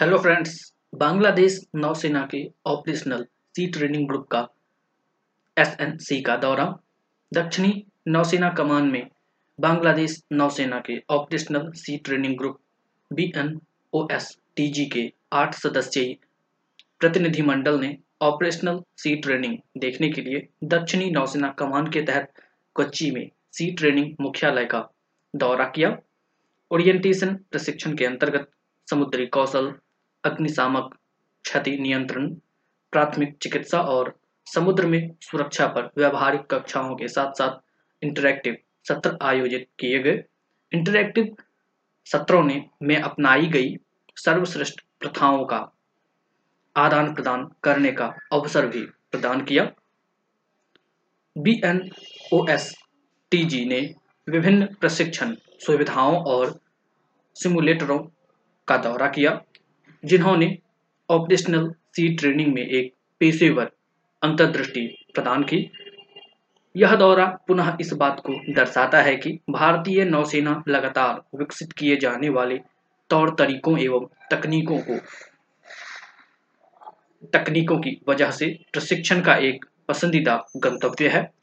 Hello friends Bangladesh नौसेना के operational sea training group का एसएनसी का दौरा दक्षिणी नौसेना कमान में बांग्लादेश नौसेना के operational sea training group BNOS TG के आठ सदस्यीय प्रतिनिधिमंडल ने ऑपरेशनल सी ट्रेनिंग देखने के लिए दक्षिणी नौसेना कमान के तहत कोच्चि में सी ट्रेनिंग मुख्यालय का दौरा किया। ओरिएंटेशन प्रशिक्षण के अंतर्गत समुद्री कौशल अग्निशामक क्षति नियंत्रण, प्राथमिक चिकित्सा और समुद्र में सुरक्षा पर व्यवहारिक कक्षाओं के साथ साथ इंटरैक्टिव सत्र आयोजित किए गए। इंटरैक्टिव सत्रों ने में अपनाई गई सर्वश्रेष्ठ प्रथाओं का आदान प्रदान करने का अवसर भी प्रदान किया। B N O S T G ने विभिन्न प्रशिक्षण सुविधाओं और सिमुलेटरों का दौरा किया। जिन्होंने ऑपरेशनल सी ट्रेनिंग में एक पेशेवर अंतर्दृष्टि प्रदान की। यह दौरा पुनः इस बात को दर्शाता है कि भारतीय नौसेना लगातार विकसित किए जाने वाले तौर तरीकों एवं तकनीकों को, तकनीकों की वजह से प्रशिक्षण का एक पसंदीदा गंतव्य है।